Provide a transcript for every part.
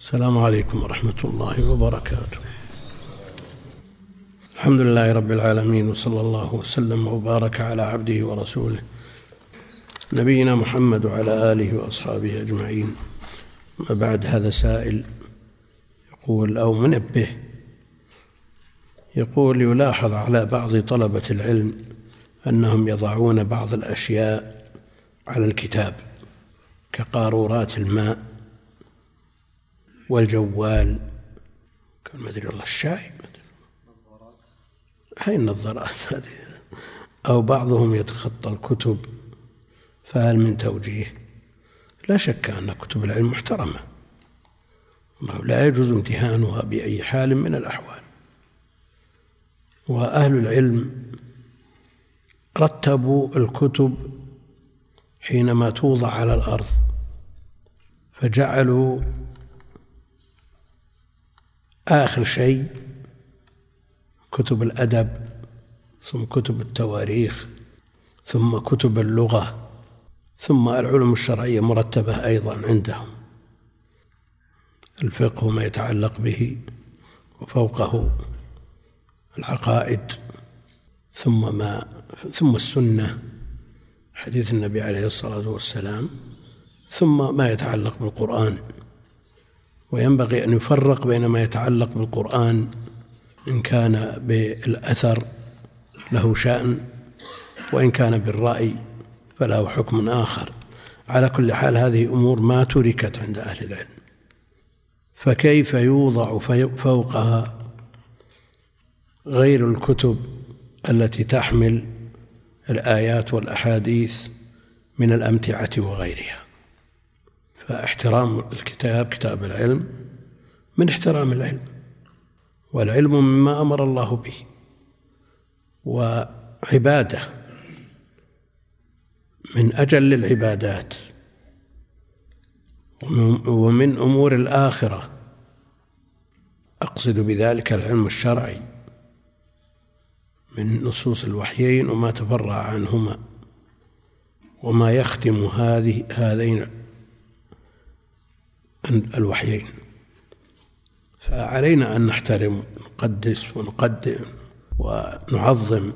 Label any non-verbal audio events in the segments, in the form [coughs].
السلام عليكم ورحمة الله وبركاته. الحمد لله رب العالمين وصلى الله وسلم وبارك على عبده ورسوله نبينا محمد وعلى آله وأصحابه أجمعين. ما بعد هذا سائل يقول أو منبه يقول يلاحظ على بعض طلبة العلم أنهم يضعون بعض الأشياء على الكتاب كقارورات الماء والجوال. كان ما أدري والله الشاي. هاي النظارات [laughs] هذه. أو بعضهم يتخطى الكتب. فهل من توجيه؟ لا شك أن كتب العلم محترمة. الله لا يجوز امتهانها بأي حال من الأحوال. وأهل العلم رتبوا الكتب حينما توضع على الأرض فجعلوا آخر شيء كتب الأدب ثم كتب التواريخ ثم كتب اللغة ثم العلوم الشرعية مرتبة أيضا عندهم. الفقه وما يتعلق به وفوقه العقائد ثم ما ثم السنة حديث النبي عليه الصلاة والسلام ثم ما يتعلق بالقرآن. وينبغي أن يفرق بين ما يتعلق بالقرآن إن كان بالأثر له شأن وإن كان بالرأي فله حكم آخر. على كل حال هذه أمور ما تركت عند أهل العلم. فكيف يوضع فوقها غير الكتب التي تحمل الآيات والأحاديث من الأمتعة وغيرها؟ فاحترام الكتاب كتاب العلم من احترام العلم والعلم مما أمر الله به وعبادة من أجل العبادات ومن أمور الآخرة. أقصد بذلك العلم الشرعي من نصوص الوحيين وما تفرع عنهما وما يختم هذه هذين الوحيين. فعلينا أن نحترم ونقدس ونقدم ونعظم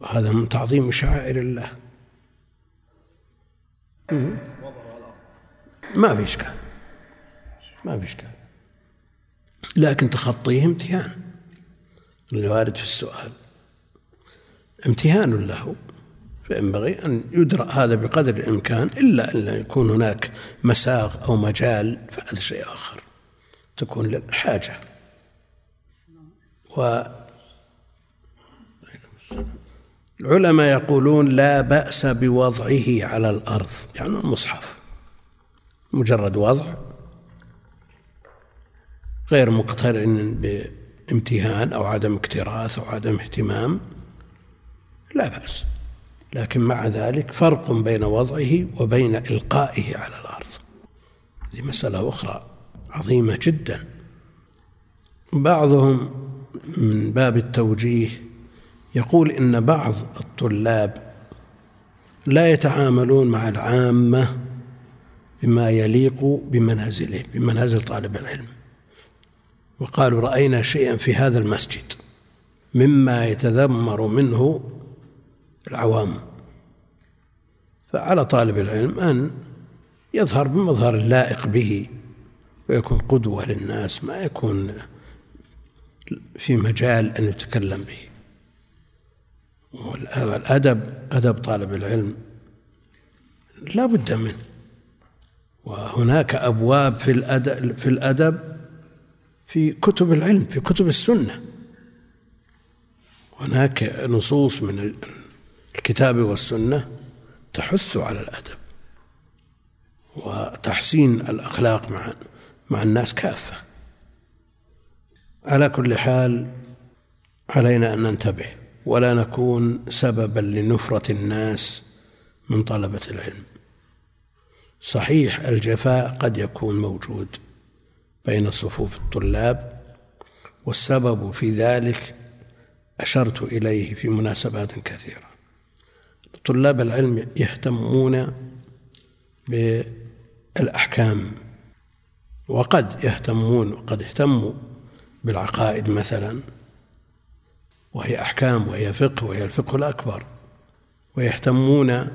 وهذا من تعظيم شعائر الله. ما في إشكال. ما في إشكال. لكن تخطيه امتهان. اللي وارد في السؤال. امتهان له. فينبغي أن يدرأ هذا بقدر الإمكان إلا أن يكون هناك مساغ أو مجال فهذا شيء آخر تكون للحاجة. و العلماء يقولون لا بأس بوضعه على الأرض يعني المصحف. مجرد وضع غير مقترن بامتهان أو عدم اكتراث أو عدم اهتمام لا بأس. لكن مع ذلك فرق بين وضعه وبين إلقائه على الأرض. هذه مسألة أخرى عظيمة جدا. بعضهم من باب التوجيه يقول إن بعض الطلاب لا يتعاملون مع العامة بما يليق بمنازله بمنازل طالب العلم. وقالوا رأينا شيئا في هذا المسجد مما يتذمر منه العوام. فعلى طالب العلم أن يظهر بمظهر اللائق به ويكون قدوة للناس ما يكون في مجال أن يتكلم به. والأدب أدب طالب العلم لا بد منه. وهناك أبواب في الأدب في الأدب في كتب العلم في كتب السنة. هناك نصوص من الكتاب والسنة تحث على الأدب وتحسين الأخلاق مع مع الناس كافة. على كل حال علينا أن ننتبه ولا نكون سببا لنفرة الناس من طلبة العلم. صحيح الجفاء قد يكون موجود بين صفوف الطلاب والسبب في ذلك أشرت إليه في مناسبات كثيرة. طلاب العلم يهتمون بالأحكام وقد يهتمون وقد اهتموا بالعقائد مثلا. وهي أحكام وهي فقه وهي الفقه الأكبر. ويهتمون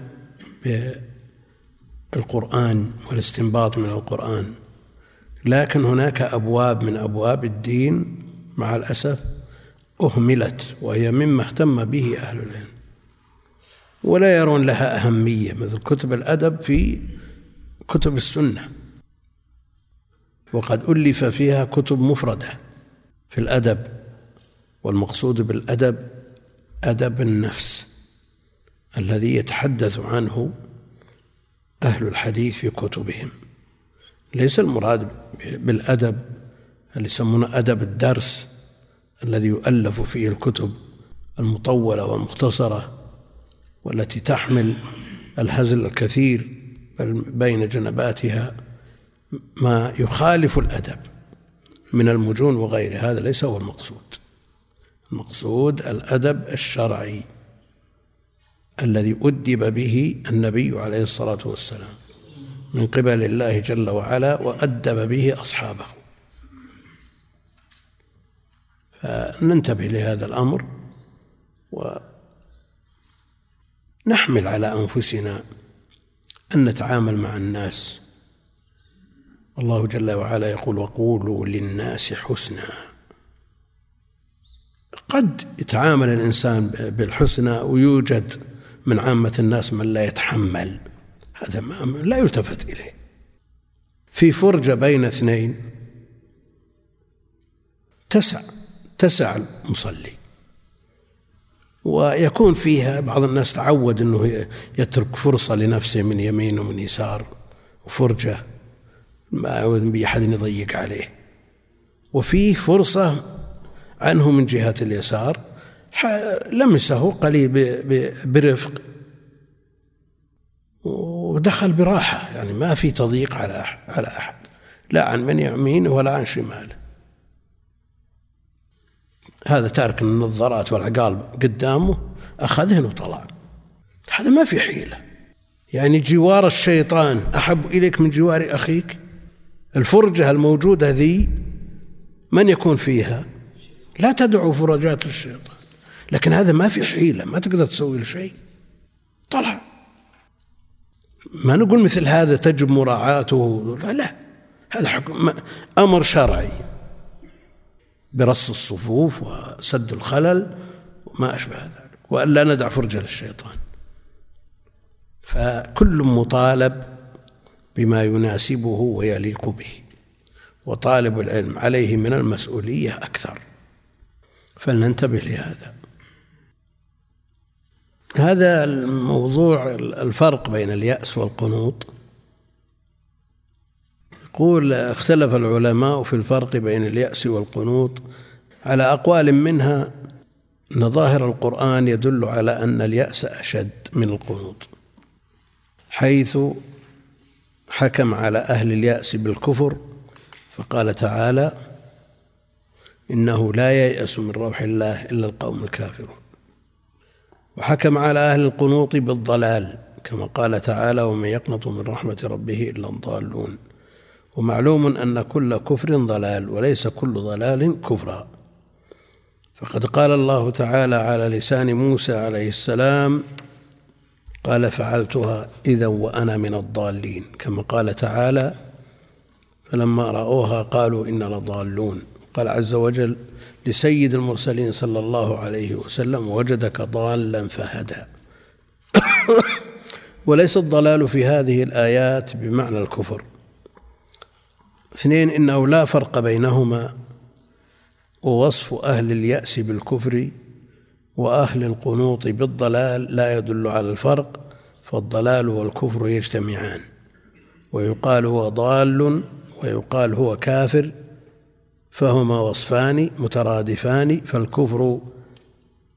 بالقرآن والاستنباط من القرآن. لكن هناك أبواب من أبواب الدين مع الأسف أهملت وهي مما اهتم به أهل العلم. ولا يرون لها أهمية مثل كتب الأدب في كتب السنة. وقد ألف فيها كتب مفردة في الأدب والمقصود بالأدب أدب النفس الذي يتحدث عنه أهل الحديث في كتبهم. ليس المراد بالأدب اللي يسمونه أدب الدرس الذي يؤلف فيه الكتب المطولة والمختصرة والتي تحمل الهزل الكثير بين جنباتها ما يخالف الأدب من المجون وغيره. هذا ليس هو المقصود. المقصود الأدب الشرعي الذي أدب به النبي عليه الصلاة والسلام من قبل الله جل وعلا وأدب به أصحابه. فننتبه لهذا الأمر ونحمل على أنفسنا أن نتعامل مع الناس. الله جل وعلا يقول وقولوا للناس حسنا. قد يتعامل الإنسان بالحسنى ويوجد من عامة الناس من لا يتحمل. هذا ما لا يلتفت إليه. في فرجة بين اثنين تسع تسع المصلي. ويكون فيها بعض الناس تعود إنه يترك فرصة لنفسه من يمين ومن يسار وفرجة ما بأحد يضيق عليه. وفيه فرصة عنه من جهة اليسار لمسه قليل برفق ودخل براحة يعني ما في تضييق على على أحد لا عن من يمينه ولا عن شماله هذا تارك النظارات والعقال قدامه أخذهن وطلع. هذا ما في حيلة. يعني جوار الشيطان أحب إليك من جوار أخيك؟ الفرجة الموجودة ذي من يكون فيها؟ لا تدعو فرجات الشيطان. لكن هذا ما في حيلة ما تقدر تسوي له شيء. طلع. ما نقول مثل هذا تجب مراعاته. لا هذا حكم أمر شرعي. برص الصفوف وسد الخلل وما أشبه ذلك وألا ندع فرجة للشيطان. فكل مطالب بما يناسبه ويليق به وطالب العلم عليه من المسؤولية أكثر. فلننتبه لهذا. هذا الموضوع الفرق بين اليأس والقنوط. يقول اختلف العلماء في الفرق بين اليأس والقنوط. على أقوال منها أن ظاهر القرآن يدل على أن اليأس أشد من القنوط حيث حكم على أهل اليأس بالكفر فقال تعالى إنه لا ييأس من روح الله إلا القوم الكافرون. وحكم على أهل القنوط بالضلال كما قال تعالى ومن يقنط من رحمة ربه إلا الضالون. ومعلوم أن كل كفر ضلال وليس كل ضلال كفرا فقد قال الله تعالى على لسان موسى عليه السلام قال فعلتها إذا وأنا من الضالين كما قال تعالى فلما رأوها قالوا إنا لضالون. قال عز وجل لسيد المرسلين صلى الله عليه وسلم وجدك ضالا فهدى. [coughs] وليس الضلال في هذه الآيات بمعنى الكفر. اثنين إنه لا فرق بينهما. ووصف أهل اليأس بالكفر وأهل القنوط بالضلال لا يدل على الفرق فالضلال والكفر يجتمعان. ويقال هو ضال ويقال هو كافر فهما وصفان مترادفان فالكفر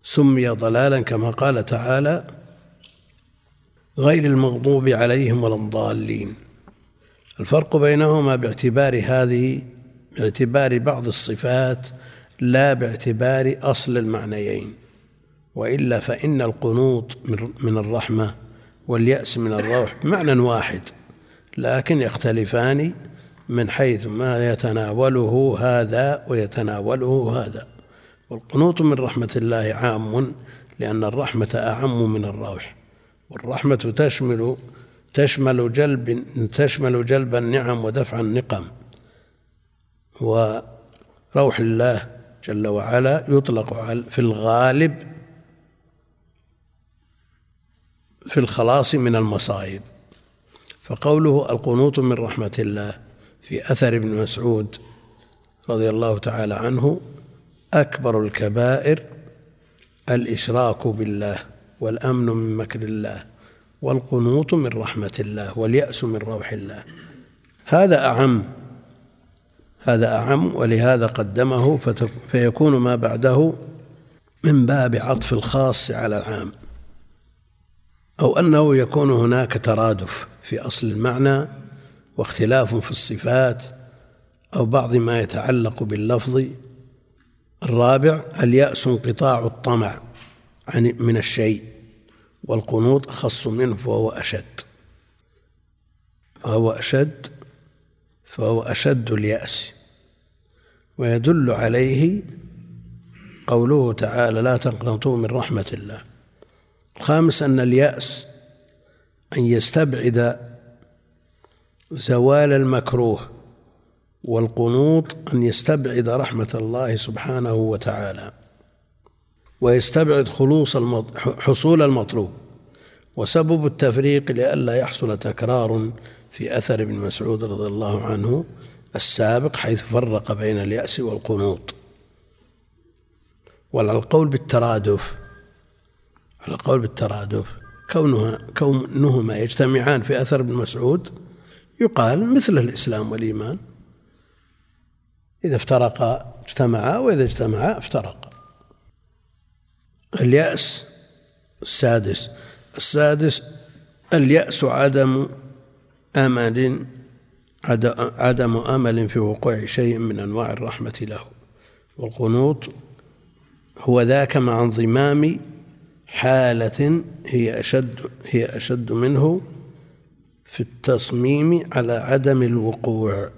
سمي ضلالا كما قال تعالى غير المغضوب عليهم ولا الضالين. الفرق بينهما باعتبار هذه باعتبار بعض الصفات لا باعتبار أصل المعنيين وإلا فإن القنوط من الرحمة واليأس من الروح بمعنى واحد لكن يختلفان من حيث ما يتناوله هذا ويتناوله هذا. والقنوط من رحمة الله عام لأن الرحمة أعم من الروح والرحمة تشمل تشمل جلب تشمل جلب النعم ودفع النقم. وروح الله جل وعلا يطلق في الغالب في الخلاص من المصائب. فقوله القنوط من رحمة الله في أثر ابن مسعود رضي الله تعالى عنه أكبر الكبائر الإشراك بالله والأمن من مكر الله. والقنوط من رحمة الله واليأس من روح الله. هذا أعم هذا أعم ولهذا قدمه فيكون ما بعده من باب عطف الخاص على العام أو أنه يكون هناك ترادف في أصل المعنى واختلاف في الصفات أو بعض ما يتعلق باللفظ الرابع اليأس انقطاع الطمع عن من الشيء. والقنوط أخص منه فهو أشد. فهو أشد فهو أشد اليأس. ويدل عليه قوله تعالى لا تقنطوا من رحمة الله. الخامس أن اليأس أن يستبعد زوال المكروه والقنوط أن يستبعد رحمة الله سبحانه وتعالى. ويستبعد خلوص حصول المطلوب. وسبب التفريق لئلا يحصل تكرار في أثر ابن مسعود رضي الله عنه السابق حيث فرق بين اليأس والقنوط. وعلى القول بالترادف على القول بالترادف كونها كونهما يجتمعان في أثر ابن مسعود يقال مثل الإسلام والإيمان. إذا افترقا اجتمعا وإذا اجتمعا افترقا. اليأس السادس. السادس اليأس عدم أمل عدم أمل في وقوع شيء من أنواع الرحمة له. والقنوط هو ذاك مع انضمام حالة هي أشد هي أشد منه في التصميم على عدم الوقوع.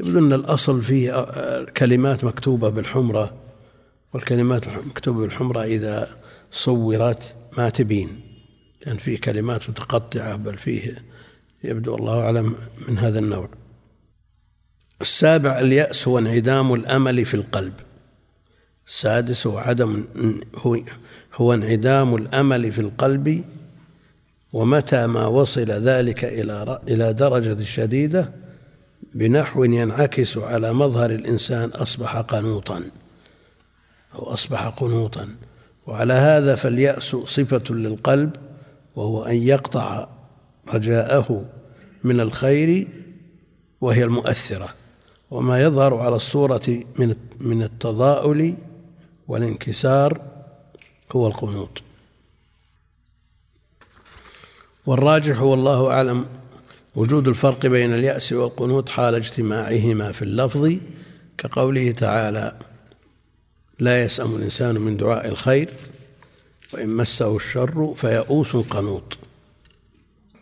يبدو أن الأصل فيه كلمات مكتوبة بالحمرة. والكلمات المكتوبة بالحمرة إذا صورت ما تبين لأن فيه كلمات متقطعة بل فيه يبدو الله أعلم من هذا النوع. السابع اليأس هو انعدام الأمل في القلب. السادس هو عدم هو, هو انعدام الأمل في القلب ومتى ما وصل ذلك إلى إلى درجة شديدة بنحو ينعكس على مظهر الإنسان أصبح قنوطا. أو أصبح قنوطا. وعلى هذا فاليأس صفة للقلب وهو أن يقطع رجاءه من الخير وهي المؤثرة. وما يظهر على الصورة من من التضاؤل والانكسار هو القنوط. والراجح والله أعلم وجود الفرق بين اليأس والقنوط حال اجتماعهما في اللفظ كقوله تعالى لا يسأم الإنسان من دعاء الخير وإن مسه الشر فيئوس قنوط.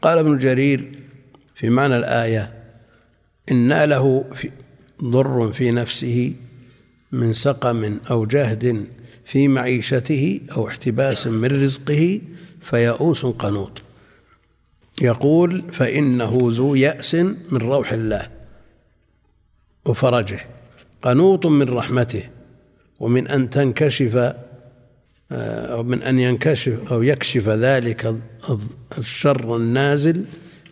قال ابن جرير في معنى الآية إن له ضر في نفسه من سقم أو جهد في معيشته أو احتباس من رزقه فيئوس قنوط. يقول فإنه ذو يأس من روح الله وفرجه قنوط من رحمته. ومن أن تنكشف أو من أن ينكشف أو يكشف ذلك الشر النازل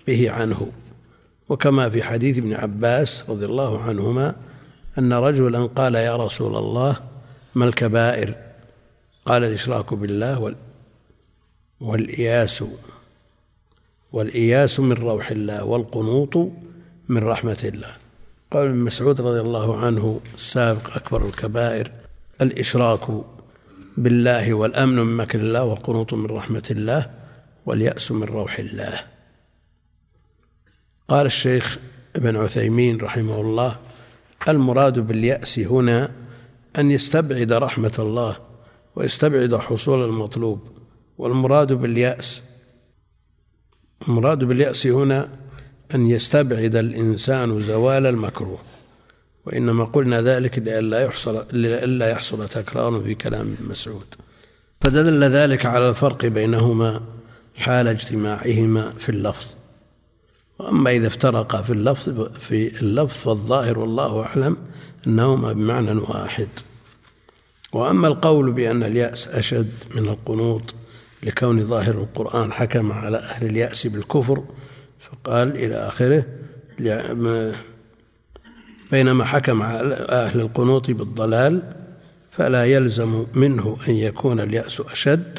به عنه. وكما في حديث ابن عباس رضي الله عنهما أن رجلا قال يا رسول الله ما الكبائر؟ قال الإشراك بالله والإياس والإياس من روح الله والقنوط من رحمة الله. قال ابن مسعود رضي الله عنه السابق أكبر الكبائر. الإشراك بالله والأمن من مكر الله والقنوط من رحمة الله واليأس من روح الله. قال الشيخ ابن عثيمين رحمه الله المراد باليأس هنا أن يستبعد رحمة الله ويستبعد حصول المطلوب والمراد باليأس المراد باليأس هنا أن يستبعد الإنسان زوال المكروه. وإنما قلنا ذلك لئلا يحصل لئلا يحصل تكرار في كلام ابن مسعود. فدل ذلك على الفرق بينهما حال اجتماعهما في اللفظ. وأما إذا افترقا في اللفظ في اللفظ فالظاهر والله أعلم أنهما بمعنى واحد. وأما القول بأن اليأس أشد من القنوط لكون ظاهر القرآن حكم على أهل اليأس بالكفر فقال إلى آخره بينما حكم على أهل القنوط بالضلال فلا يلزم منه أن يكون اليأس أشد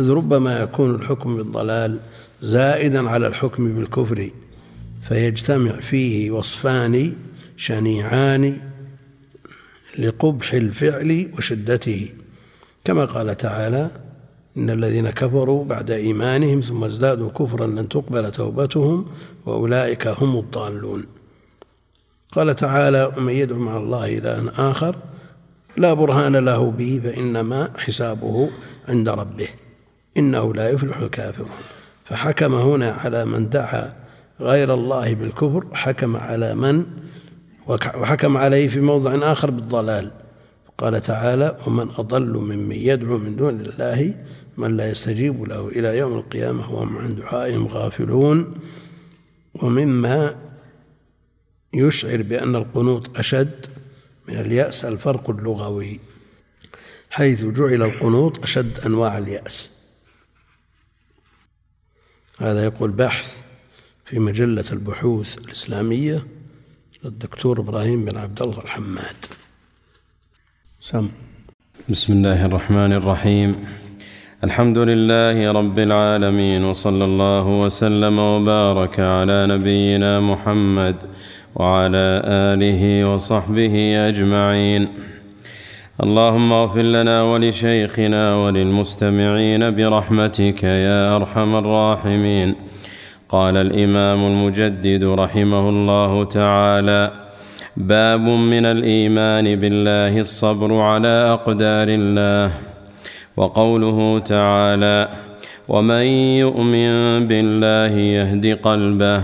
إذ ربما يكون الحكم بالضلال زائدا على الحكم بالكفر فيجتمع فيه وصفان شنيعان لقبح الفعل وشدته. كما قال تعالى إن الذين كفروا بعد إيمانهم ثم ازدادوا كفرا لن تقبل توبتهم وأولئك هم الضالون. قال تعالى ومن يدعو مع الله إلها آخر لا برهان له به فإنما حسابه عند ربه إنه لا يفلح الكافرون فحكم هنا على من دعا غير الله بالكفر حكم على من؟ وحكم عليه في موضع آخر بالضلال. قال تعالى ومن أضل ممن يدعو من دون الله من لا يستجيب له إلى يوم القيامة وهم عن دعائهم غافلون ومما يشعر بأن القنوط أشد من اليأس الفرق اللغوي حيث جعل القنوط أشد أنواع اليأس. هذا يقول بحث في مجلة البحوث الإسلامية للدكتور إبراهيم بن عبد الله الحماد. سم. بسم الله الرحمن الرحيم. الحمد لله رب العالمين وصلى الله وسلم وبارك على نبينا محمد وعلى آله وصحبه أجمعين. اللهم اغفر لنا ولشيخنا وللمستمعين برحمتك يا أرحم الراحمين. قال الإمام المجدد رحمه الله تعالى باب من الإيمان بالله الصبر على أقدار الله. وقوله تعالى ومن يؤمن بالله يهد قلبه.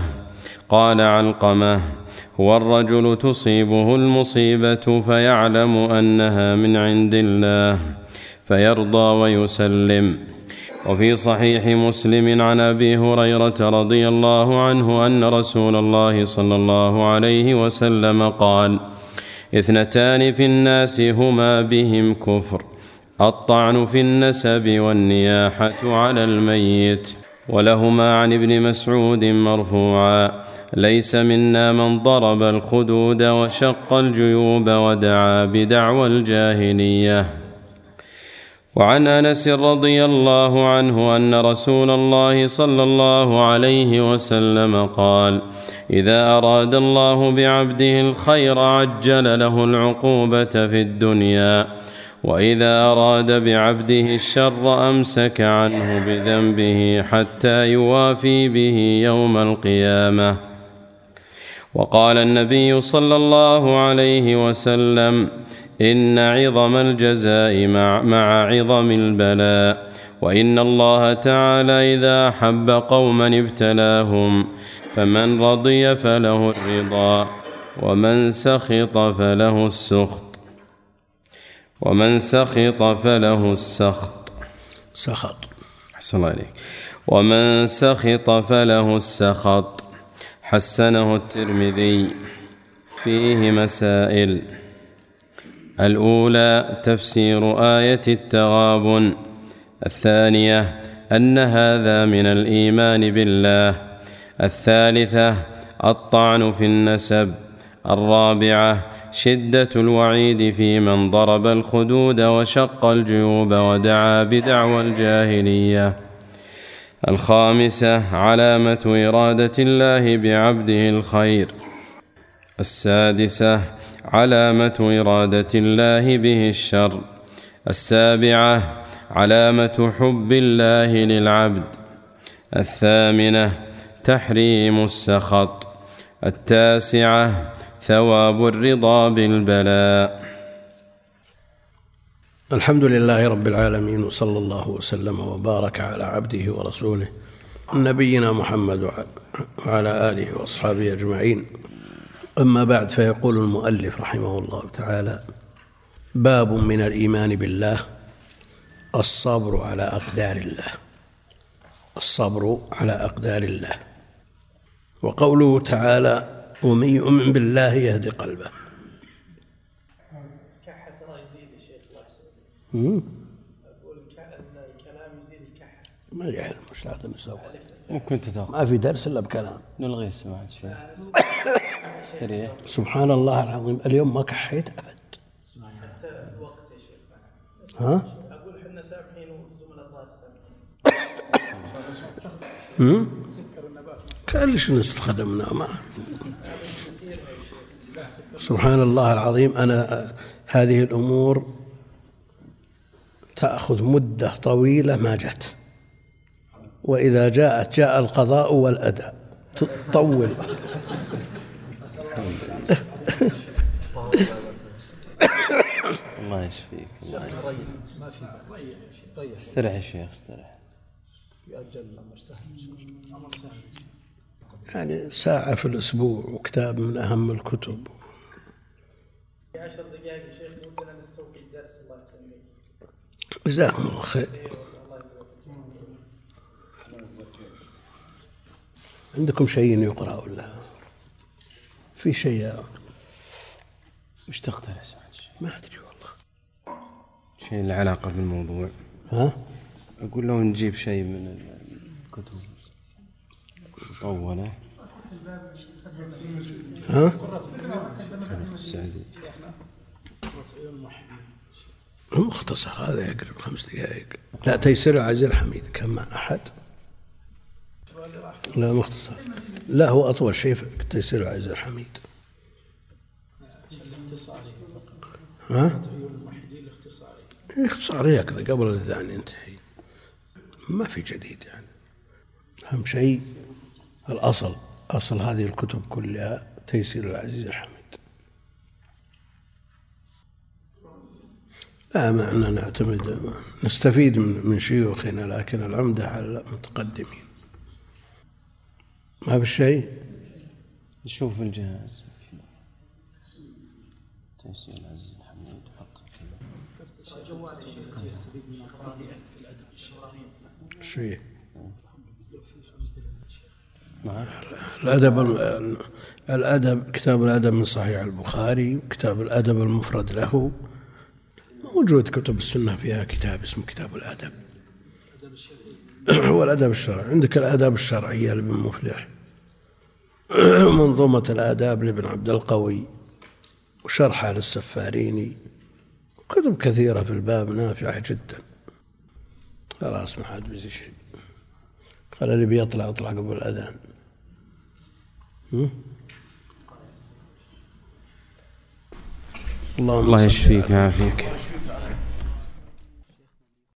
قال علقمة هو الرجل تصيبه المصيبة فيعلم أنها من عند الله فيرضى ويسلم. وفي صحيح مسلم عن أبي هريرة رضي الله عنه أن رسول الله صلى الله عليه وسلم قال اثنتان في الناس هما بهم كفر الطعن في النسب والنياحة على الميت ولهما عن ابن مسعود مرفوعا. ليس منا من ضرب الخدود وشق الجيوب ودعا بدعوى الجاهلية. وعن أنس رضي الله عنه أن رسول الله صلى الله عليه وسلم قال إذا أراد الله بعبده الخير عجل له العقوبة في الدنيا وإذا أراد بعبده الشر أمسك عنه بذنبه حتى يوافي به يوم القيامة. وقال النبي صلى الله عليه وسلم إن عظم الجزاء مع, مع عظم البلاء وإن الله تعالى إذا احب قوما ابتلاهم فمن رضي فله الرضا ومن سخط فله السخط ومن سخط فله السخط. سخط. أحسن الله عليك ومن سخط فله السخط. حسنه الترمذي فيه مسائل. الأولى تفسير آية التغابن. الثانية أن هذا من الإيمان بالله. الثالثة الطعن في النسب. الرابعة شدة الوعيد في من ضرب الخدود وشق الجيوب ودعا بدعوى الجاهلية. الخامسة علامة إرادة الله بعبده الخير. السادسة علامة إرادة الله به الشر. السابعة علامة حب الله للعبد. الثامنة تحريم السخط. التاسعة ثواب الرضا بالبلاء. الحمد لله رب العالمين وصلى الله وسلم وبارك على عبده ورسوله نبينا محمد وعلى آله وأصحابه أجمعين. أما بعد فيقول المؤلف رحمه الله تعالى باب من الإيمان بالله الصبر على أقدار الله. الصبر على أقدار الله. وقوله تعالى ومن يؤمن بالله يهدي قلبه الكحة ترى يزيد يا شيخ الله يسلمك أقول الكلام يزيد الكحة ما يعلم وش لازم نسوي ممكن تتوقع ما في درس إلا بكلام. نلغي سماعة شوي. اشتري [coughs] سبحان الله العظيم. اليوم ما كحيت أبد. حتى الوقت يا شيخ ها؟ أقول إحنا سامحين وزملاء الظاهر سامحين. كلش نستخدمنا ما سبحان الله العظيم. أنا هذه الأمور تأخذ مدة طويلة ما جت. وإذا جاءت جاء القضاء والأداء. تطول. الله يشفيك الله يشفيك. ما في استرح يا شيخ استرح. يأجل الأمر سهل أمر سهل يعني ساعة في الأسبوع وكتاب من أهم الكتب. في عشر دقائق يا شيخ ودنا نستوفي الدرس الله يسلمك. جزاكم الله خير. عندكم شيء يقرأ ولا في شيء؟ وش سماعة ما أدري والله. شيء له علاقة بالموضوع. ها؟ أقول لو نجيب شيء من الكتب. مطولة. ها؟ السعدي مختصر هذا يقرب خمس دقائق. لا تيسير العزيز الحميد. كم مع أحد؟ لا مختصر. لا هو أطول شيء في تيسير العزيز الحميد. ها؟ اختصاري هكذا قبل الأذان ينتهي ما في جديد يعني. أهم شيء الأصل أصل هذه الكتب كلها تيسير العزيز الحميد. لا ما أننا نعتمد نستفيد من من شيوخنا لكن العمدة على المتقدمين. ما بالشيء نشوف الجهاز. تيسير العزيز الحميد حط جوال يستفيد من في فيه؟ معك؟ الأدب الأدب كتاب الأدب من صحيح البخاري وكتاب الأدب المفرد له. موجود كتب السنة فيها كتاب اسمه كتاب الأدب. هو الأدب الشرعي. عندك الآداب الشرعية لابن مفلح. منظومة الآداب لابن عبد القوي. وشرحها للسفاريني كتب كثيرة في الباب نافعة جدا. خلاص ما عاد بيزي شيء. قال اللي بيطلع يطلع قبل الأذان. هم؟ اللهم الله يشفيك ويعافيك